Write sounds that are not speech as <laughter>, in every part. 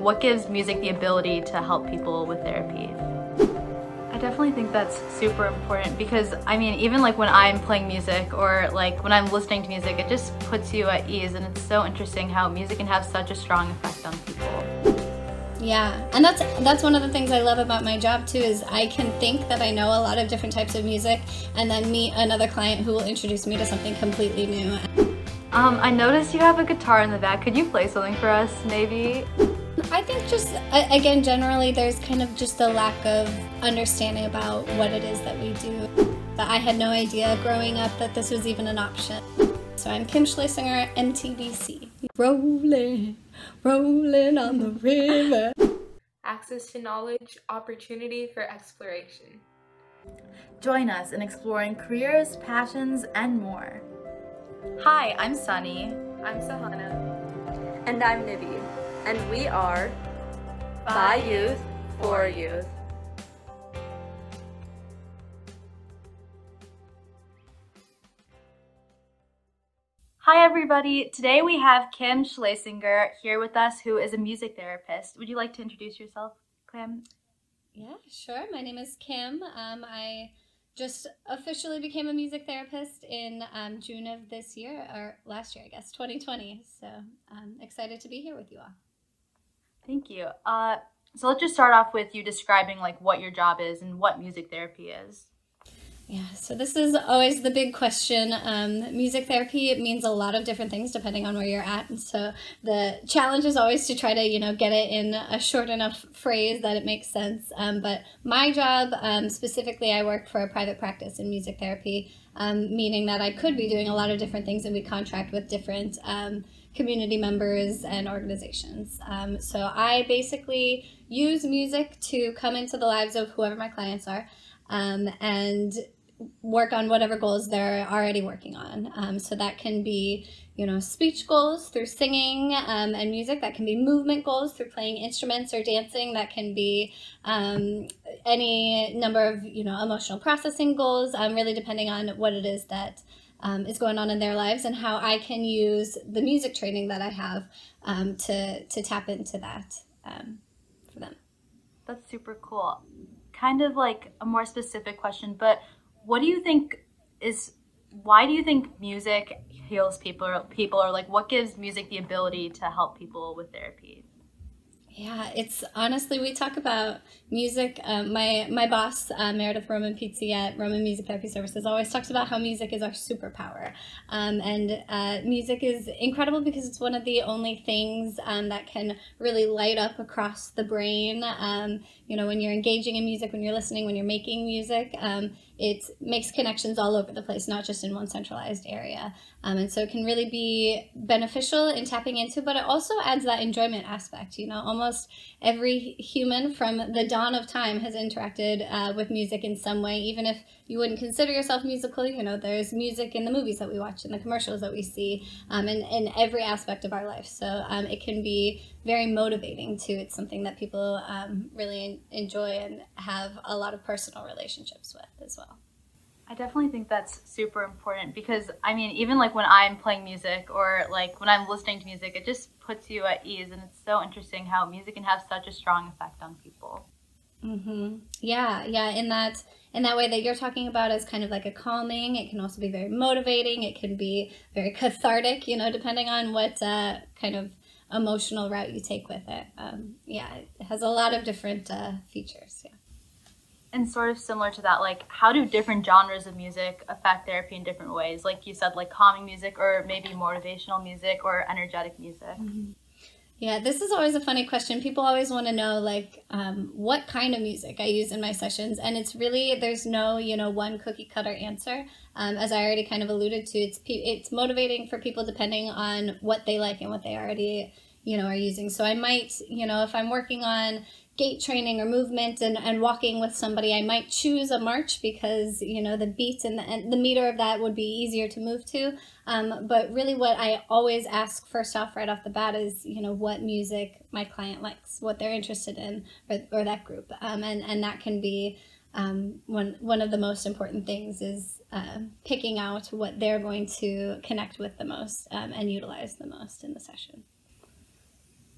what gives music the ability to help people with therapy? I definitely think that's super important because I mean even like when I'm playing music or like when I'm listening to music it just puts you at ease and it's so interesting how music can have such a strong effect on people. Yeah, and that's that's one of the things I love about my job too is I can think that I know a lot of different types of music and then meet another client who will introduce me to something completely new. Um, I noticed you have a guitar in the back. Could you play something for us, maybe? I think just, again, generally there's kind of just a lack of understanding about what it is that we do. But I had no idea growing up that this was even an option. So I'm Kim Schlesinger, at MTBC. Rolling, rolling on the river. Access to knowledge, opportunity for exploration. Join us in exploring careers, passions, and more. Hi, I'm Sunny. I'm Sahana. And I'm Nibby and we are By Youth for Youth. Hi everybody, today we have Kim Schlesinger here with us who is a music therapist. Would you like to introduce yourself, Kim? Yeah, sure. My name is Kim. Um, I just officially became a music therapist in um, June of this year, or last year, I guess, 2020. So I'm excited to be here with you all. Thank you. Uh, so let's just start off with you describing like what your job is and what music therapy is. Yeah, so this is always the big question. Um, music therapy it means a lot of different things depending on where you're at, and so the challenge is always to try to you know get it in a short enough phrase that it makes sense. Um, but my job um, specifically, I work for a private practice in music therapy, um, meaning that I could be doing a lot of different things, and we contract with different um, community members and organizations. Um, so I basically use music to come into the lives of whoever my clients are um, and work on whatever goals they're already working on. Um, so that can be, you know, speech goals through singing um, and music. That can be movement goals through playing instruments or dancing. That can be um, any number of, you know, emotional processing goals, um, really depending on what it is that um, is going on in their lives and how I can use the music training that I have um, to, to tap into that um, for them. That's super cool. Kind of like a more specific question, but what do you think is why do you think music heals people people or like what gives music the ability to help people with therapy? Yeah, it's honestly we talk about music. Um, my my boss uh, Meredith Roman Pizzi at Roman Music Therapy Services always talks about how music is our superpower, um, and uh, music is incredible because it's one of the only things um, that can really light up across the brain. Um, you know, when you're engaging in music, when you're listening, when you're making music um, it makes connections all over the place, not just in one centralized area. Um, and so it can really be beneficial in tapping into, but it also adds that enjoyment aspect. You know, almost every human from the dawn of time has interacted uh, with music in some way, even if you wouldn't consider yourself musical. You know, there's music in the movies that we watch, in the commercials that we see, um, and in every aspect of our life. So um, it can be very motivating too. It's something that people um, really enjoy and have a lot of personal relationships with as well. I definitely think that's super important because I mean, even like when I'm playing music or like when I'm listening to music, it just puts you at ease, and it's so interesting how music can have such a strong effect on people. Mm-hmm. Yeah, yeah. In that in that way that you're talking about is kind of like a calming. It can also be very motivating. It can be very <laughs> cathartic. You know, depending on what uh, kind of emotional route you take with it. Um, yeah, it has a lot of different uh, features. Yeah. And sort of similar to that, like how do different genres of music affect therapy in different ways? Like you said, like calming music, or maybe motivational music, or energetic music. Mm-hmm. Yeah, this is always a funny question. People always want to know like um, what kind of music I use in my sessions, and it's really there's no you know one cookie cutter answer. Um, as I already kind of alluded to, it's it's motivating for people depending on what they like and what they already you know are using. So I might you know if I'm working on gait training or movement and, and walking with somebody, I might choose a march because, you know, the beat and the, and the meter of that would be easier to move to. Um, but really what I always ask first off right off the bat is, you know, what music my client likes, what they're interested in, or, or that group. Um, and, and that can be um, one, one of the most important things is uh, picking out what they're going to connect with the most um, and utilize the most in the session.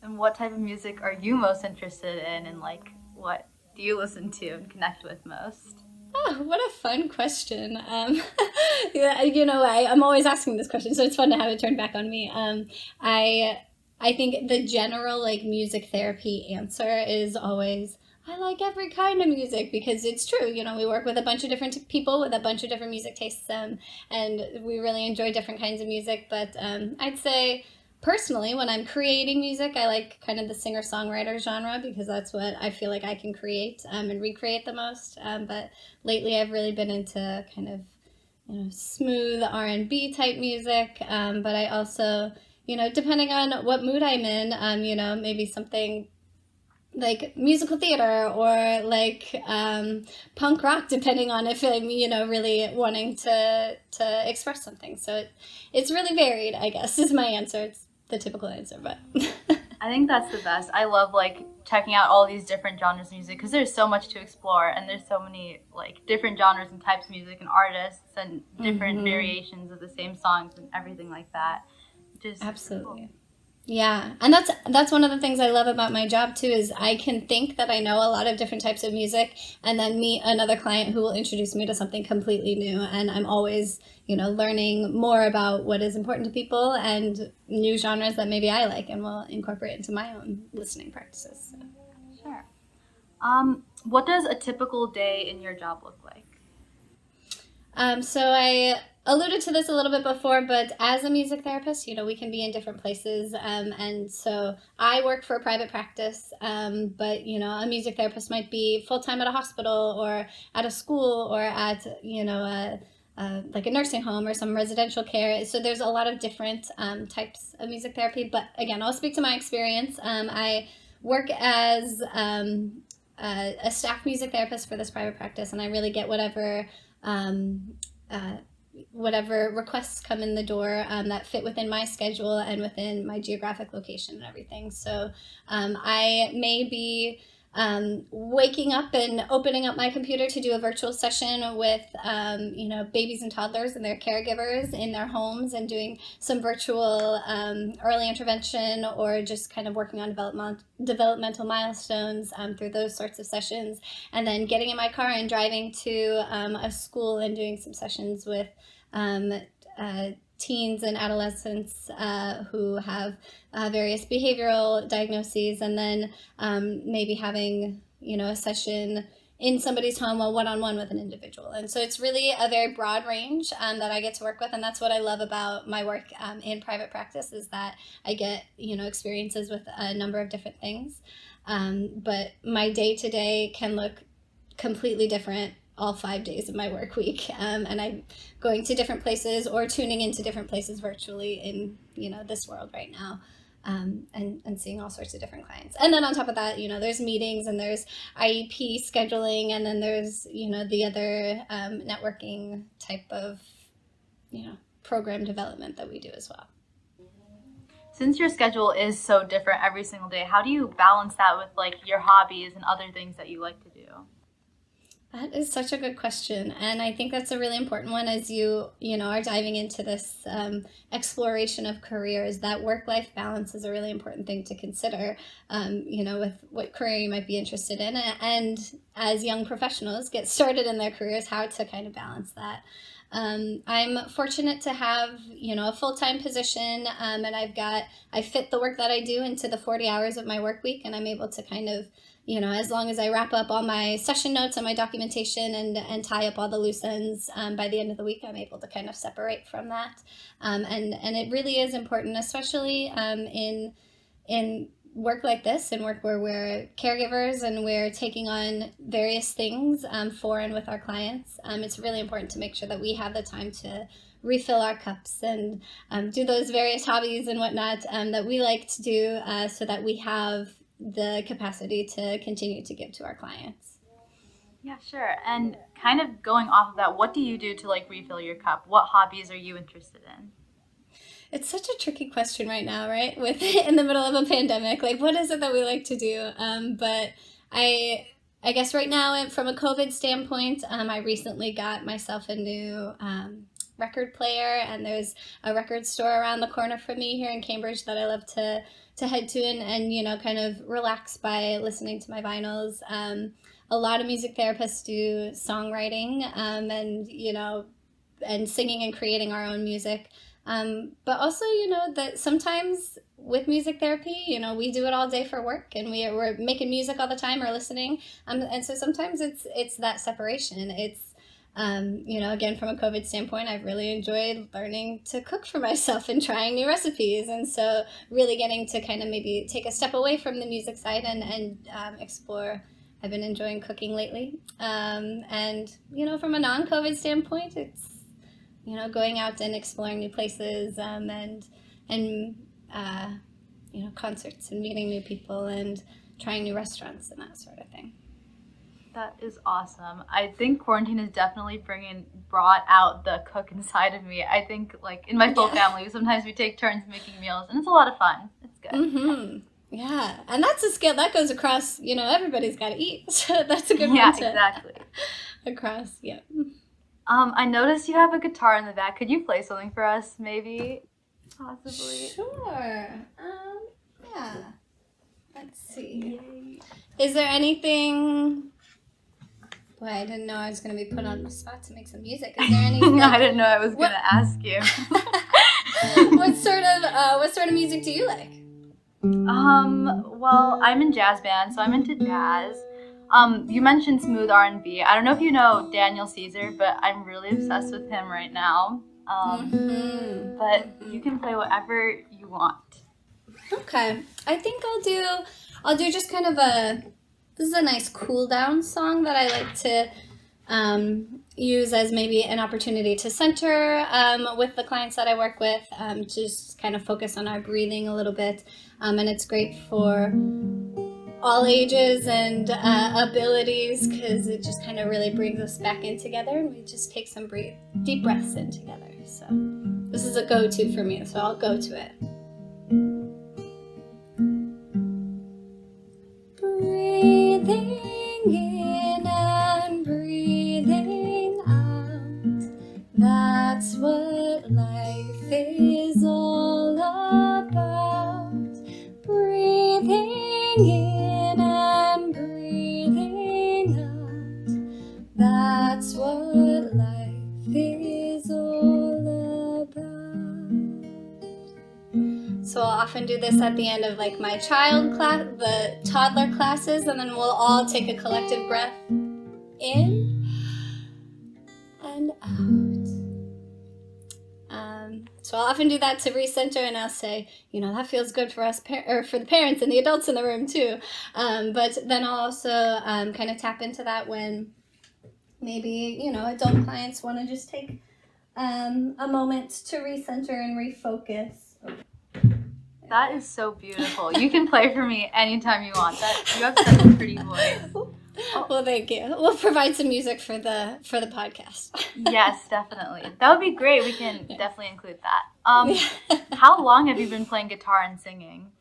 And what type of music are you most interested in, and like what do you listen to and connect with most? Oh, what a fun question. Um, <laughs> you know, I, I'm always asking this question, so it's fun to have it turned back on me. Um, I I think the general like music therapy answer is always I like every kind of music because it's true. You know, we work with a bunch of different people with a bunch of different music tastes, um, and we really enjoy different kinds of music. But um, I'd say personally, when I'm creating music, I like kind of the singer songwriter genre because that's what I feel like I can create um, and recreate the most. Um, but lately, I've really been into kind of you know smooth R and B type music. Um, but I also you know depending on what mood I'm in, um, you know maybe something like musical theater or like um, punk rock, depending on if I'm you know really wanting to to express something. So it, it's really varied, I guess, <laughs> is my answer. It's the typical answer, but. I think that's the best. I love like checking out all these different genres of music because there's so much to explore and there's so many like different genres and types of music and artists and different mm-hmm. variations of the same songs and everything like that. Just absolutely. Cool. Yeah, and that's that's one of the things I love about my job too is I can think that I know a lot of different types of music and then meet another client who will introduce me to something completely new and I'm always, you know, learning more about what is important to people and new genres that maybe I like and will incorporate into my own listening practices. So. Sure. Um, what does a typical day in your job look like? Um, so I alluded to this a little bit before, but as a music therapist, you know, we can be in different places. Um, and so I work for a private practice, um, but, you know, a music therapist might be full time at a hospital or at a school or at, you know, a, a, like a nursing home or some residential care. So there's a lot of different um, types of music therapy. But again, I'll speak to my experience. Um, I work as um, a, staff music therapist for this private practice, and I really get whatever. Um, uh, whatever requests come in the door um, that fit within my schedule and within my geographic location and everything. So um, I may be um, waking up and opening up my computer to do a virtual session with um, you know babies and toddlers and their caregivers in their homes and doing some virtual um, early intervention or just kind of working on development developmental milestones um, through those sorts of sessions. And then getting in my car and driving to um, a school and doing some sessions with um, uh, teens and adolescents uh, who have uh, various behavioral diagnoses, and then um, maybe having you know a session in somebody's home a one-on-one with an individual. And so it's really a very broad range um, that i get to work with. And that's what i love about my work um, in private practice is that i get you know experiences with a number of different things. Um, but my day-to-day can look completely different all five days of my work week. Um, and i'm going to different places or tuning into different places virtually in you know this world right now um, and, and seeing all sorts of different clients. And then on top of that you know there's meetings and there's iep scheduling and then there's you know the other um, networking type of you know program development that we do as well. Since your schedule is so different every single day how do you balance that with like your hobbies and other things that you like to do that is such a good question, and I think that's a really important one as you you know are diving into this um, exploration of careers. That work life balance is a really important thing to consider. Um, you know, with what career you might be interested in, and as young professionals get started in their careers, how to kind of balance that. Um, I'm fortunate to have, you know, a full-time position um, and I've got, I fit the work that I do into the 40 hours of my work week and I'm able to kind of you know, as long as I wrap up all my session notes and my documentation and, and tie up all the loose ends um, by the end of the week, I'm able to kind of separate from that. Um, and, and it really is important, especially um, in, in work like this and work where we're caregivers and we're taking on various things um, for and with our clients. Um, it's really important to make sure that we have the time to refill our cups and um, do those various hobbies and whatnot um, that we like to do uh, so that we have the capacity to continue to give to our clients. Yeah, sure. And kind of going off of that, what do you do to like refill your cup? What hobbies are you interested in? It's such a tricky question right now, right? <laughs> With in the middle of a pandemic, like what is it that we like to do? Um, but I, I guess right now, from a COVID standpoint, um, I recently got myself a new um, record player, and there's a record store around the corner from me here in Cambridge that I love to to head to and, and you know kind of relax by listening to my vinyls. Um, a lot of music therapists do songwriting um, and you know and singing and creating our own music. Um, but also, you know, that sometimes with music therapy, you know, we do it all day for work and we, we're making music all the time or listening. Um, and so sometimes it's, it's that separation. It's, um, you know, again, from a COVID standpoint, I've really enjoyed learning to cook for myself and trying new recipes. And so really getting to kind of maybe take a step away from the music side and, and um, explore I've been enjoying cooking lately. Um, and, you know, from a non COVID standpoint, it's, you know, going out and exploring new places um, and, and uh, you know, concerts and meeting new people and trying new restaurants and that sort of. That is awesome. I think quarantine is definitely bringing brought out the cook inside of me. I think like in my full family, sometimes we take turns making meals, and it's a lot of fun. It's good. Mm-hmm. Yeah, and that's a skill that goes across. You know, everybody's got to eat, <laughs> so that's a good yeah, one. Yeah, exactly. <laughs> across, yeah. Um, I noticed you have a guitar in the back. Could you play something for us, maybe? Possibly. Sure. Um, yeah. Let's see. Yay. Is there anything? Boy, I didn't know I was going to be put on the spot to make some music. Is <laughs> there anything? I didn't know I was going to ask you. <laughs> what sort of uh, what sort of music do you like? Um, well, I'm in jazz band, so I'm into jazz. Um, you mentioned smooth R&B. I don't know if you know Daniel Caesar, but I'm really obsessed with him right now. Um, mm-hmm. But you can play whatever you want. Okay, I think I'll do. I'll do just kind of a. This is a nice cool down song that I like to um, use as maybe an opportunity to center um, with the clients that I work with, um, just kind of focus on our breathing a little bit. Um, and it's great for all ages and uh, abilities because it just kind of really brings us back in together and we just take some deep breaths in together. So this is a go-to for me, so I'll go to it. Breathing at the end of like my child class, the toddler classes, and then we'll all take a collective breath in and out. Um, so I'll often do that to recenter, and I'll say, you know, that feels good for us, par- or for the parents and the adults in the room too. Um, but then I'll also um, kind of tap into that when maybe you know adult clients want to just take um, a moment to recenter and refocus that is so beautiful. You can play for me anytime you want. That you have such a pretty voice. <laughs> Well thank you. We'll provide some music for the for the podcast. Yes definitely. That would be great. We can yeah. definitely include that. Um <laughs> how long have you been playing guitar and singing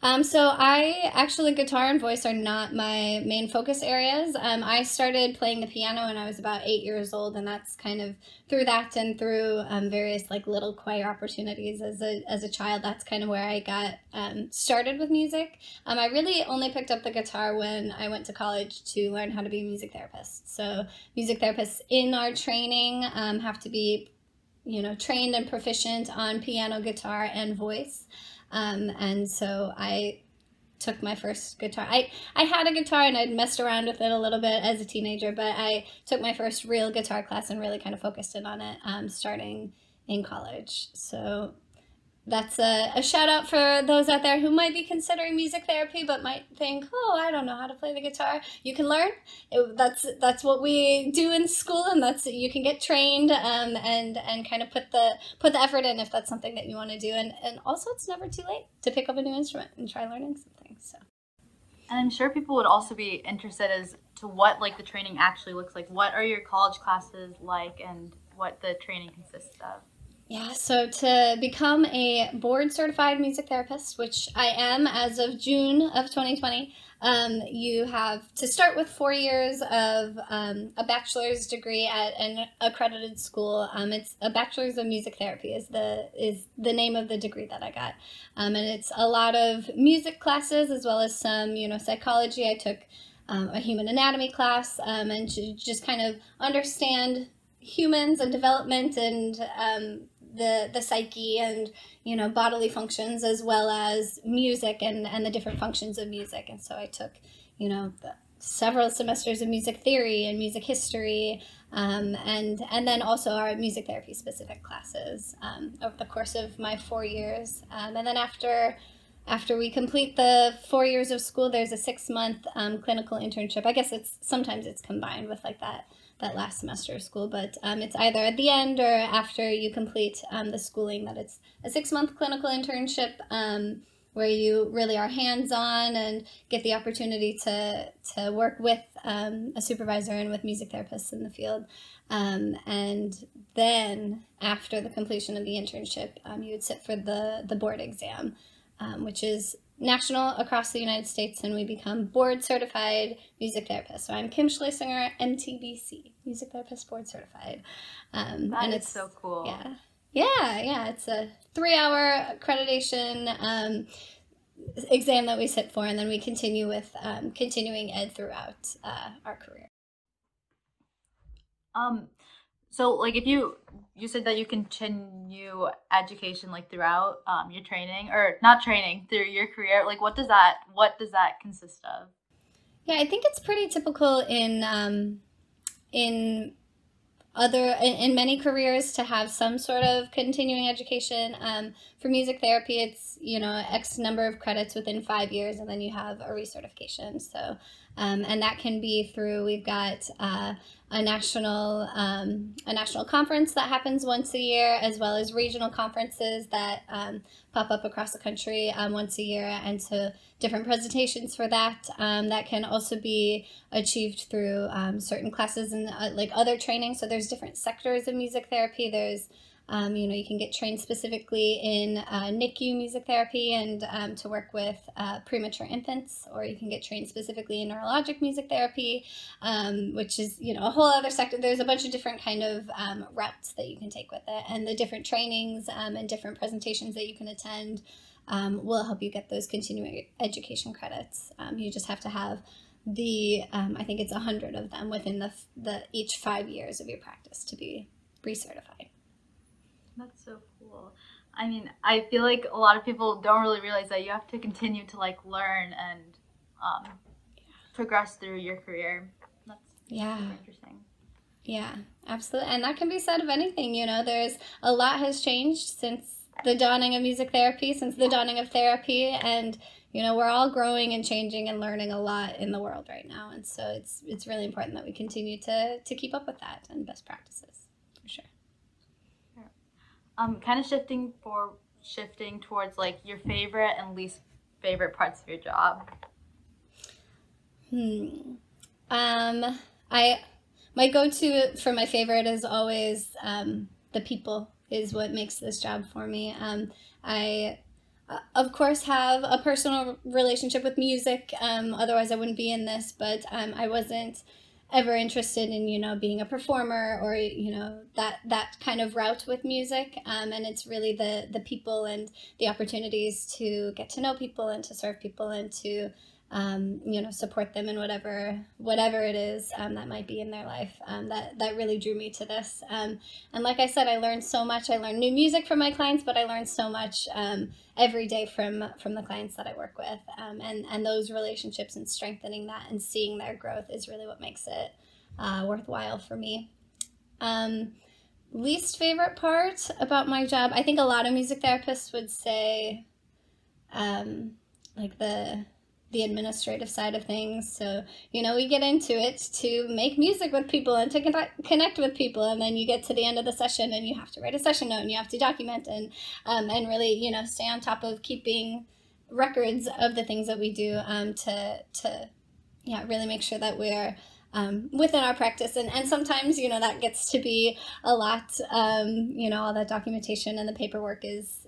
um, so I actually guitar and voice are not my main focus areas. Um, I started playing the piano when I was about eight years old, and that's kind of through that and through um, various like little choir opportunities as a as a child. That's kind of where I got um, started with music. Um, I really only picked up the guitar when I went to college to learn how to be a music therapist. So music therapists in our training um, have to be, you know, trained and proficient on piano, guitar, and voice. Um, and so I took my first guitar. I, I had a guitar and I'd messed around with it a little bit as a teenager, but I took my first real guitar class and really kind of focused in on it um, starting in college. So that's a, a shout out for those out there who might be considering music therapy but might think oh i don't know how to play the guitar. You can learn. It, that's that's what we do in school and that's you can get trained um, and and kind of put the put the effort in if that's something that you want to do. And and also it's never too late to pick up a new instrument and try learning something so. And i'm sure people would also be interested as to what like the training actually looks like. What are your college classes like and what the training consists of yeah, so to become a board certified music therapist, which I am as of June of 2020, um, you have to start with four years of um, a bachelor's degree at an accredited school. Um, it's a bachelor's of music therapy is the is the name of the degree that I got, um, and it's a lot of music classes as well as some you know psychology. I took um, a human anatomy class um, and to just kind of understand humans and development and the the psyche and you know bodily functions as well as music and and the different functions of music. And so i took you know the, several semesters of music theory and music history um, and and then also our music therapy specific classes um, over the course of my four years. Um, and then after after we complete the four years of school there's a six month um, clinical internship. I guess it's sometimes it's combined with like that that last semester of school, but um, it's either at the end or after you complete um, the schooling that it's a six month clinical internship um, where you really are hands on and get the opportunity to, to work with um, a supervisor and with music therapists in the field. Um, and then after the completion of the internship, um, you would sit for the, the board exam, which is national across the United States and we become board certified music therapists. So I'm Kim Schlesinger, MTBC, music therapist board certified. Um, that and it's so cool. Yeah. Yeah, yeah. It's a three hour accreditation um, exam that we sit for, and then we continue with um, continuing ed throughout uh, our career. Um, so like if you you said that you continue education like throughout um, your training or not training through your career like what does that what does that consist of? Yeah i think it's pretty typical in um, in other in, in, many careers to have some sort of continuing education. Um, for music therapy it's you know x number of credits within five years and then you have a recertification so um, and that can be through we've got uh, a national um, a national conference that happens once a year, as well as regional conferences that um, pop up across the country um, once a year, and so different presentations for that. Um, that can also be achieved through certain classes and uh, like other training. So there's different sectors of music therapy. There's um, you know, you can get trained specifically in uh, NICU music therapy and um, to work with uh, premature infants, or you can get trained specifically in neurologic music therapy, um, which is you know a whole other sector. There's a bunch of different kind of um, routes that you can take with it, and the different trainings um, and different presentations that you can attend um, will help you get those continuing education credits. you just have to have the I think it's a hundred of them within the the each five years of your practice to be recertified. That's so cool. I mean, I feel like a lot of people don't really realize that you have to continue to like learn and um, progress through your career. That's yeah interesting. Yeah, absolutely. And that can be said of anything, you know, there's a lot has changed since the dawning of music therapy, since the dawning of therapy and you know, we're all growing and changing and learning a lot in the world right now. And so it's it's really important that we continue to to keep up with that and best practices. Um, kind of shifting for shifting towards like your favorite and least favorite parts of your job. Hmm. Um, I my go-to for my favorite is always um, the people is what makes this job for me. Um, I uh, of course have a personal relationship with music um, otherwise i wouldn't be in this but um, i wasn't ever interested in you know being a performer or you know that that kind of route with music. Um, and it's really the the people and the opportunities to get to know people and to serve people and to um, you know, support them in whatever whatever it is um, that might be in their life. Um, that that really drew me to this. Um, and like I said, I learned so much. I learned new music from my clients, but I learned so much um, every day from from the clients that I work with. Um, and and those relationships and strengthening that and seeing their growth is really what makes it uh, worthwhile for me. least favorite part about my job, I think a lot of music therapists would say, like the the administrative side of things. So, you know, we get into it to make music with people and to connect with people. And then you get to the end of the session and you have to write a session note and you have to document and, um, and really, you know, stay on top of keeping records of the things that we do um, to, to, yeah, really make sure that we're um, within our practice. And, and sometimes, you know, that gets to be a lot, um, you know, all that documentation and the paperwork is,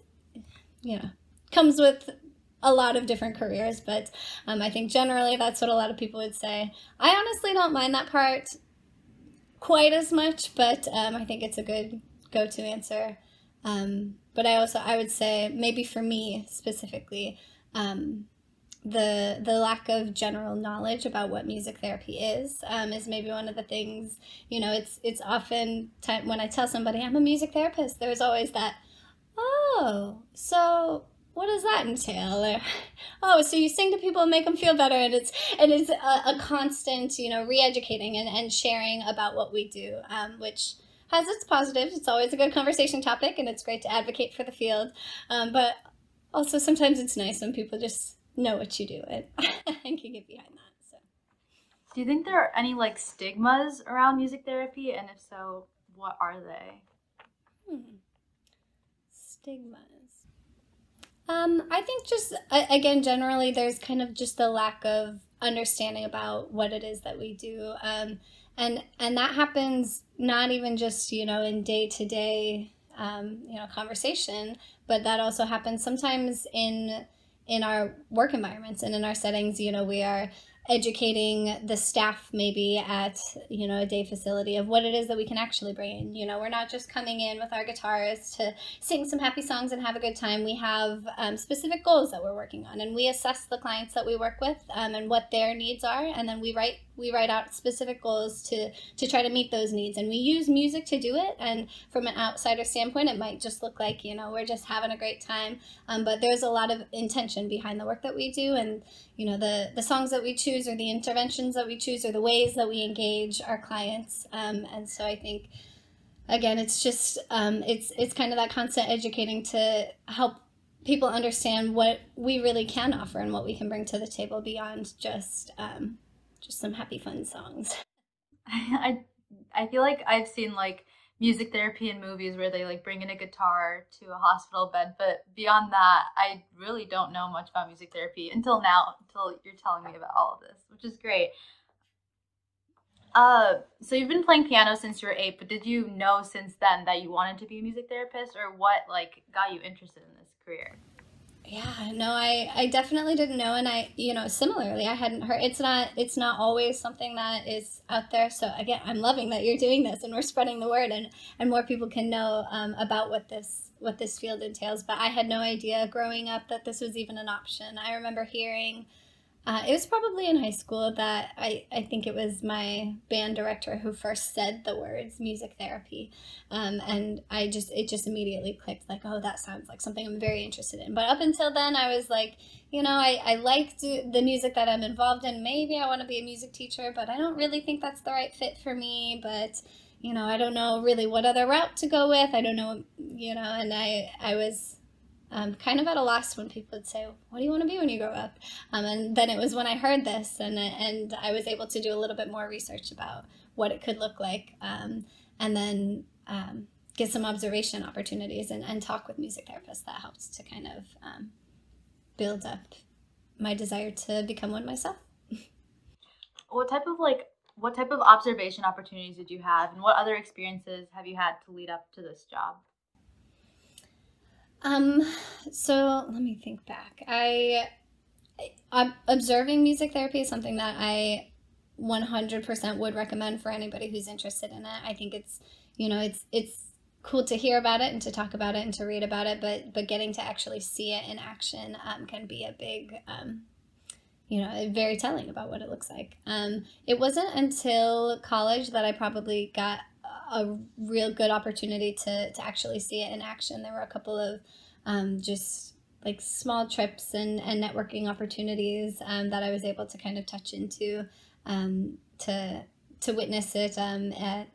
you know, comes with a lot of different careers, but um, I think generally that's what a lot of people would say. I honestly don't mind that part quite as much, but um, I think it's a good go-to answer. Um, but I also I would say maybe for me specifically, um, the the lack of general knowledge about what music therapy is um, is maybe one of the things. You know, it's it's often time when I tell somebody I'm a music therapist, there's always that, oh, so what does that entail? Oh, so you sing to people and make them feel better, and it's and it's a, a constant, you know, re-educating and, and sharing about what we do, um, which has its positives. It's always a good conversation topic, and it's great to advocate for the field. Um, but also sometimes it's nice when people just know what you do and, <laughs> and can get behind that. So, do you think there are any like stigmas around music therapy, and if so, what are they? Hmm. Stigmas. Um, I think just again, generally, there's kind of just a lack of understanding about what it is that we do, um, and and that happens not even just you know in day to day you know conversation, but that also happens sometimes in in our work environments and in our settings. You know, we are educating the staff maybe at you know a day facility of what it is that we can actually bring in. You know we're not just coming in with our guitars to sing some happy songs and have a good time. We have um, specific goals that we're working on and we assess the clients that we work with um, and what their needs are and then we write we write out specific goals to to try to meet those needs. And we use music to do it and from an outsider standpoint it might just look like you know we're just having a great time. Um, but there's a lot of intention behind the work that we do and you know the the songs that we choose or the interventions that we choose or the ways that we engage our clients um, and so i think again it's just um, it's it's kind of that constant educating to help people understand what we really can offer and what we can bring to the table beyond just um, just some happy fun songs. <laughs> I I feel like I've seen like music therapy in movies where they like bring in a guitar to a hospital bed, but beyond that, I really don't know much about music therapy until now, until you're telling me about all of this, which is great. Uh, so you've been playing piano since you were eight, but did you know since then that you wanted to be a music therapist, or what like got you interested in this career? Yeah, no, I, I definitely didn't know, and I, you know, similarly, I hadn't heard. It's not, it's not always something that is out there. So again, I'm loving that you're doing this, and we're spreading the word, and and more people can know um, about what this what this field entails. But I had no idea growing up that this was even an option. I remember hearing uh, it was probably in high school that I, I think it was my band director who first said the words music therapy. Um, and I just, it just immediately clicked like, oh, that sounds like something I'm very interested in. But up until then, I was like, you know, I, I like the music that I'm involved in. Maybe I want to be a music teacher, but I don't really think that's the right fit for me. But, you know, I don't know really what other route to go with. I don't know, you know, and I, I was, um, kind of at a loss when people would say, "What do you want to be when you grow up?" Um, and then it was when I heard this, and and I was able to do a little bit more research about what it could look like, um, and then um, get some observation opportunities and, and talk with music therapists. That helps to kind of um, build up my desire to become one myself. <laughs> what type of like what type of observation opportunities did you have, and what other experiences have you had to lead up to this job? Um, so let me think back. I, I observing music therapy is something that I 100% would recommend for anybody who's interested in it. I think it's, you know, it's it's cool to hear about it and to talk about it and to read about it, but but getting to actually see it in action um, can be a big, um, you know, very telling about what it looks like. Um, it wasn't until college that I probably got a real good opportunity to, to actually see it in action. There were a couple of um, just like small trips and, and networking opportunities um, that I was able to kind of touch into um, to to witness it um, at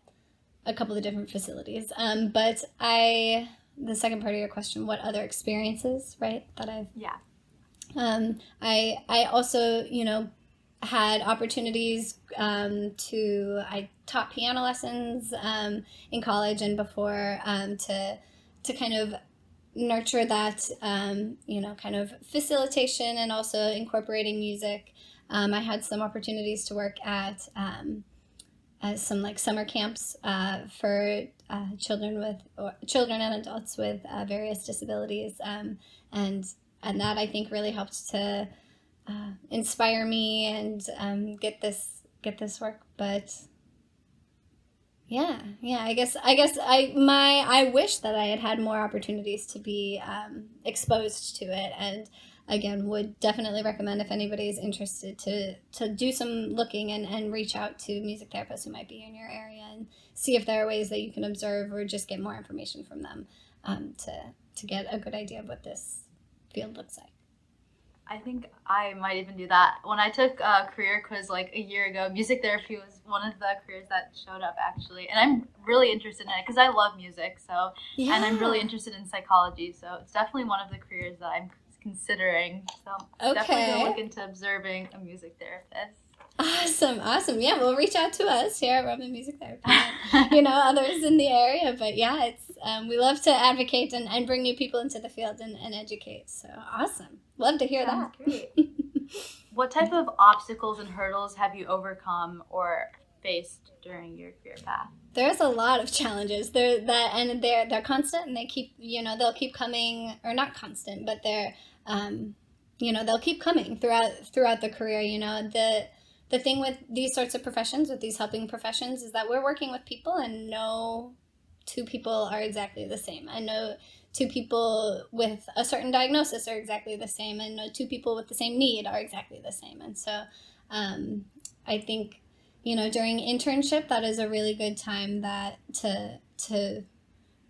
a couple of different facilities. Um, but I the second part of your question, what other experiences, right? That I've yeah. Um, I I also you know had opportunities um, to I taught piano lessons um, in college and before um, to to kind of nurture that um, you know kind of facilitation and also incorporating music. Um, I had some opportunities to work at um, some like summer camps uh, for uh, children with or children and adults with uh, various disabilities and and that I think really helped to inspire me and um, get this get this work. But yeah, yeah, I guess I guess I my I wish that I had had more opportunities to be um, exposed to it and again would definitely recommend if anybody's interested to to do some looking and, and reach out to music therapists who might be in your area and see if there are ways that you can observe or just get more information from them um, to to get a good idea of what this field looks like I think I might even do that. When I took a career quiz like a year ago, music therapy was one of the careers that showed up actually. And I'm really interested in it because I love music. So, yeah. and I'm really interested in psychology. So, it's definitely one of the careers that I'm considering. So okay. definitely gonna look into observing a music therapist. Awesome, awesome. Yeah, well, reach out to us here at Roman Music Therapy. <laughs> you know, others in the area, but yeah, it's um, we love to advocate and, and bring new people into the field and, and educate. So awesome, love to hear Sounds that. Great. <laughs> what type of obstacles and hurdles have you overcome or faced during your career path? There's a lot of challenges. They're that and they're they're constant and they keep you know they'll keep coming or not constant, but they're um, you know they'll keep coming throughout throughout the career you know the the thing with these sorts of professions with these helping professions is that we're working with people and no two people are exactly the same. I know two people with a certain diagnosis are exactly the same and no two people with the same need are exactly the same. And so um, i think you know during internship that is a really good time that to to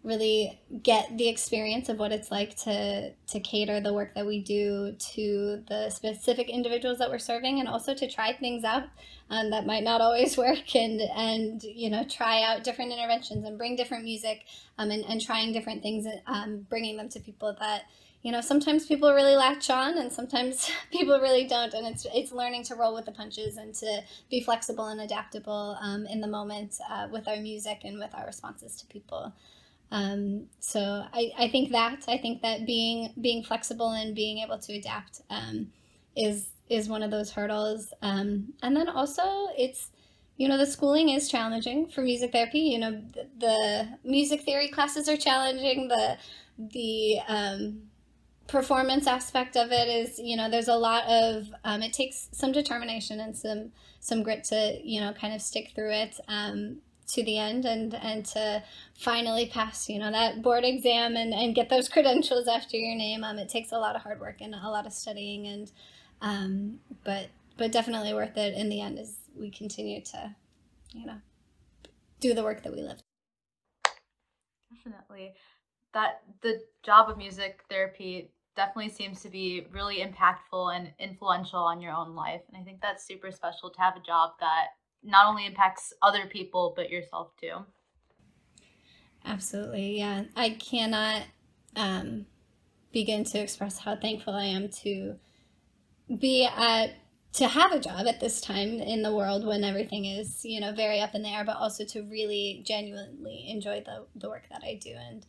really get the experience of what it's like to to cater the work that we do to the specific individuals that we're serving and also to try things out um, that might not always <laughs> work and and you know try out different interventions and bring different music um, and, and trying different things um, bringing them to people that you know sometimes people really latch on and sometimes <laughs> people really don't. And it's it's learning to roll with the punches and to be flexible and adaptable um, in the moment uh, with our music and with our responses to people um, so I, I think that I think that being being flexible and being able to adapt um, is is one of those hurdles. Um, and then also it's you know the schooling is challenging for music therapy. You know the, the music theory classes are challenging. The the um, performance aspect of it is you know there's a lot of um, it takes some determination and some some grit to you know kind of stick through it um, to the end and and to finally pass you know that board exam and and get those <laughs> credentials after your name. Um it takes a lot of hard work and a lot of studying and um but but definitely worth it in the end as we continue to you know do the work that we live definitely. That the job of music therapy definitely seems to be really impactful and influential on your own life and i think that's super special to have a job that not only impacts other people but yourself too. Absolutely, yeah. I cannot um, begin to express how thankful I am to be at to have a job at this time in the world when everything is you know very up in the air, but also to really genuinely enjoy the the work that I do and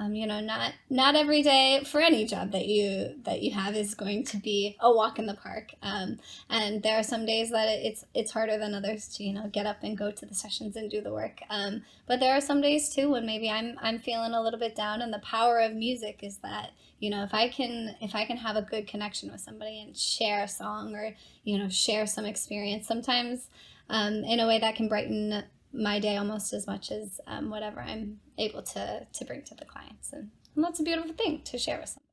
um, you know not not every day for any job that you that you have is going to be a walk in the park. Um, and there are some days that it's it's harder than others to you know get up and go to the sessions and do the work. Um, but there are some days too when maybe i'm i'm feeling a little bit down and the power of music is that you know if i can if i can have a good connection with somebody and share a song or you know share some experience sometimes um, in a way that can brighten my day almost as much as um, whatever I'm able to to bring to the clients, and, and that's a beautiful thing to share with somebody.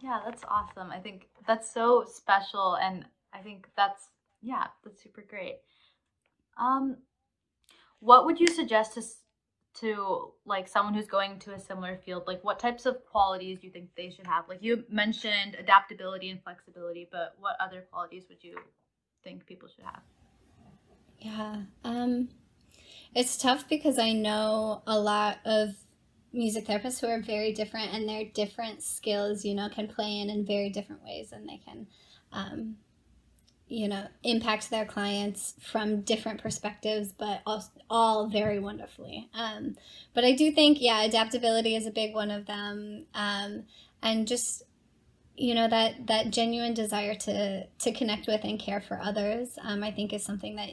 Yeah, that's awesome. I think that's so special, and I think that's yeah, that's super great. Um, what would you suggest to to like someone who's going to a similar field? Like, what types of qualities do you think they should have? Like you mentioned adaptability and flexibility, but what other qualities would you think people should have? Yeah. Um it's tough because I know a lot of music therapists who are very different and their different skills, you know, can play in in very different ways and they can, um, you know, impact their clients from different perspectives, but all, all very wonderfully. Um, but I do think, yeah, adaptability is a big one of them. Um, and just, you know, that, that genuine desire to, to connect with and care for others, um, I think is something that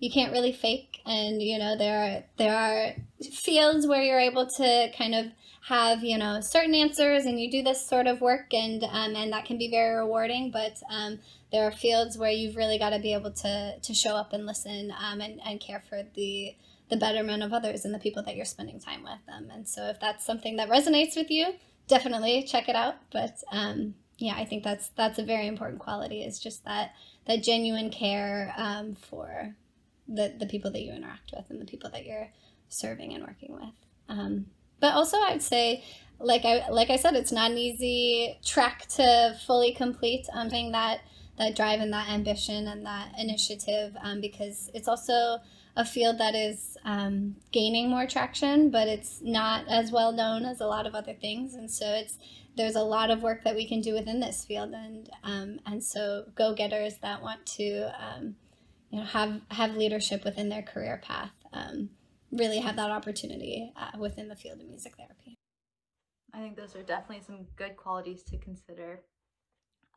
you can't really fake and you know there are there are fields where you're able to kind of have you know certain answers and you do this sort of work and um, and that can be very rewarding but um, there are fields where you've really got to be able to to show up and listen um, and, and care for the the betterment of others and the people that you're spending time with them and so if that's something that resonates with you definitely check it out but um, yeah i think that's that's a very important quality is just that that genuine care um, for the, the people that you interact with and the people that you're serving and working with um, but also, I'd say, like I like I said, it's not an easy track to fully complete. Um, having that that drive and that ambition and that initiative, um, because it's also a field that is um, gaining more traction, but it's not as well known as a lot of other things, and so it's there's a lot of work that we can do within this field, and um, and so go getters that want to um, you know have have leadership within their career path. Um, really have that opportunity uh, within the field of music therapy. I think those are definitely some good qualities to consider.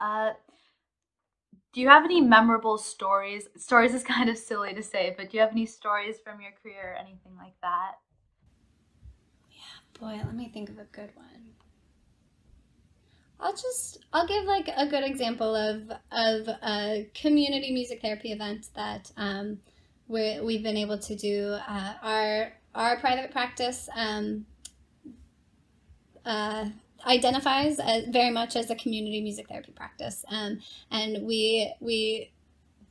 Uh, do you have any memorable stories? Stories is <laughs> kind of silly to say, but do you have any stories from your career or anything like that? Yeah, boy, let me think of a good one. I'll just I'll give like a good example of of a community music therapy event that um, we we've been able to do uh, our our private practice um, uh, identifies as, very much as a community music therapy practice, um, and we we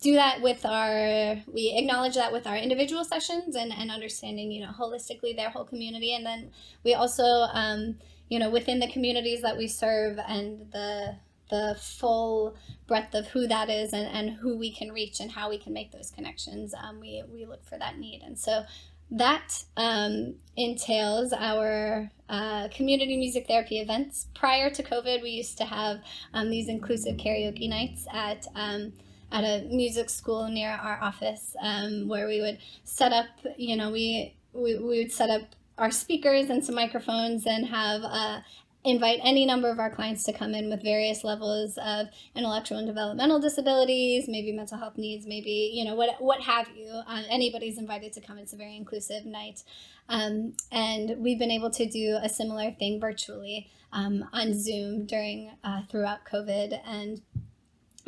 do that with our we acknowledge that with our individual sessions and, and understanding you know holistically their whole community and then we also um, you know within the communities that we serve and the the full breadth of who that is and, and who we can reach and how we can make those connections, um, we, we look for that need. And so that um, entails our uh, community music therapy events. Prior to COVID, we used to have um, these inclusive karaoke nights at um, at a music school near our office, um, where we would set up. You know, we we, we would set up our speakers and some microphones and have uh, invite any number of our clients to come in with various levels of intellectual and developmental disabilities, maybe mental health needs, maybe you know what what have you. Uh, anybody's invited to come. It's a very inclusive night, um, and we've been able to do a similar thing virtually um, on Zoom during uh, throughout COVID and.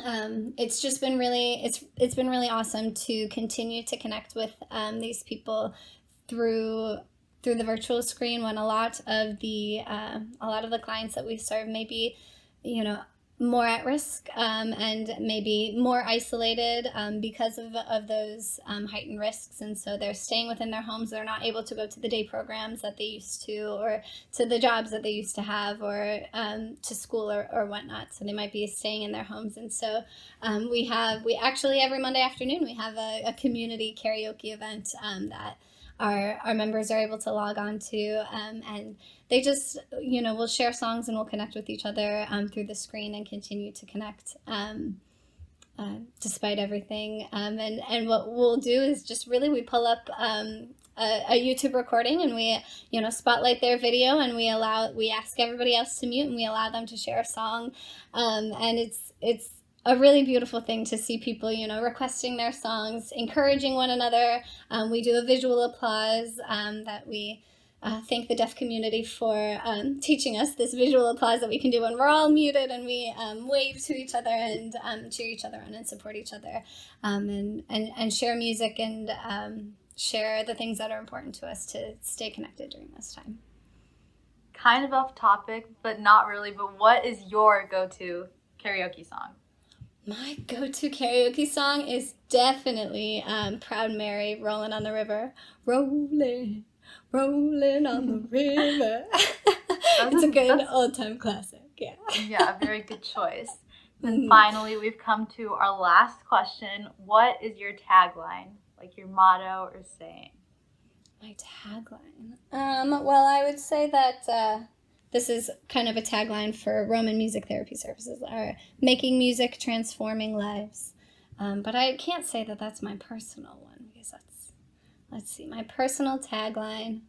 Um, it's just been really it's it's been really awesome to continue to connect with um, these people through through the virtual screen when a lot of the uh, a lot of the clients that we serve may be you know more at risk um, and maybe more isolated um, because of, of those um, heightened risks. And so they're staying within their homes. They're not able to go to the day programs that they used to or to the jobs that they used to have or um, to school or, or whatnot. So they might be staying in their homes. And so um, we have we actually every monday afternoon we have a, a community karaoke event um, that our our members are able to log on to, um, and they just you know we'll share songs and we'll connect with each other um, through the screen and continue to connect. Um, uh, despite everything, um, and and what we'll do is just really we pull up um, a, a, YouTube recording and we, you know, spotlight their video and we allow, we ask everybody else to mute and we allow them to share a song. Um, and it's, it's a really beautiful thing to see people, you know, requesting their songs, encouraging one another. Um, we do a visual applause um, that we uh, thank the deaf community for um, teaching us this visual applause that we can do when we're all muted and we um, wave to each other and um, cheer each other on and support each other um, and, and, and share music and share the things that are important to us to stay connected during this time. Kind of off topic, but not really. But what is your go to karaoke song? My go to karaoke song is definitely um, Proud Mary, Rolling on the River. Rolling, rolling on the river. <laughs> it's a good old time classic, yeah. yeah, a very good choice. And mm-hmm. finally, we've come to our last question. What is your tagline, like your motto or saying? My tagline? Um, well, I would say that. Uh, this is kind of a tagline for Roman Music Therapy Services, are making music, transforming lives. Um, but I can't say that that's my personal one because that's, let's see, my personal tagline.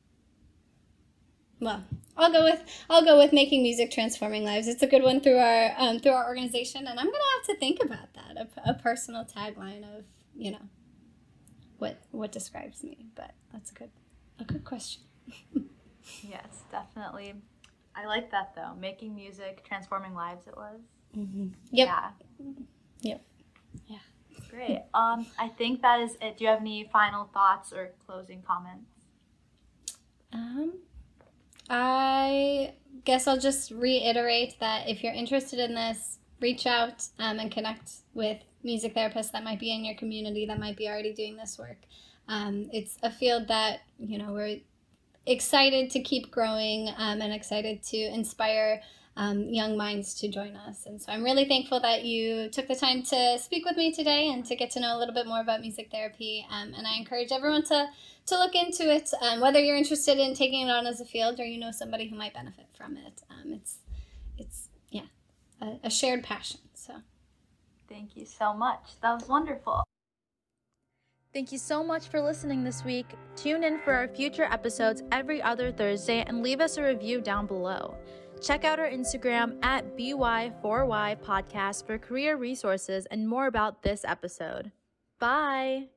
Well, I'll go with I'll go with making music, transforming lives. It's a good one through our um, through our organization, and I'm gonna have to think about that a, a personal tagline of you know what what describes me. But that's a good a good question. <laughs> yes, definitely. I like that though. Making music, transforming lives. It was. Mm-hmm. Yep. Yeah. Yep. Yeah. Great. Um, I think that is it. Do you have any final thoughts or closing comments? Um, I guess I'll just reiterate that if you're interested in this, reach out um, and connect with music therapists that might be in your community that might be already doing this work. Um, it's a field that you know we're excited to keep growing um, and excited to inspire um, young minds to join us. And so I'm really thankful that you took the time to speak with me today and to get to know a little bit more about music therapy. Um, and I encourage everyone to to look into it, um, whether you're interested in taking it on as a field or you know somebody who might benefit from it. Um, it's it's yeah, a, a shared passion. So thank you so much. That was wonderful. Thank you so much for listening this week. Tune in for our future episodes every other Thursday and leave us a review down below. Check out our Instagram at BY4Y Podcast for career resources and more about this episode. Bye.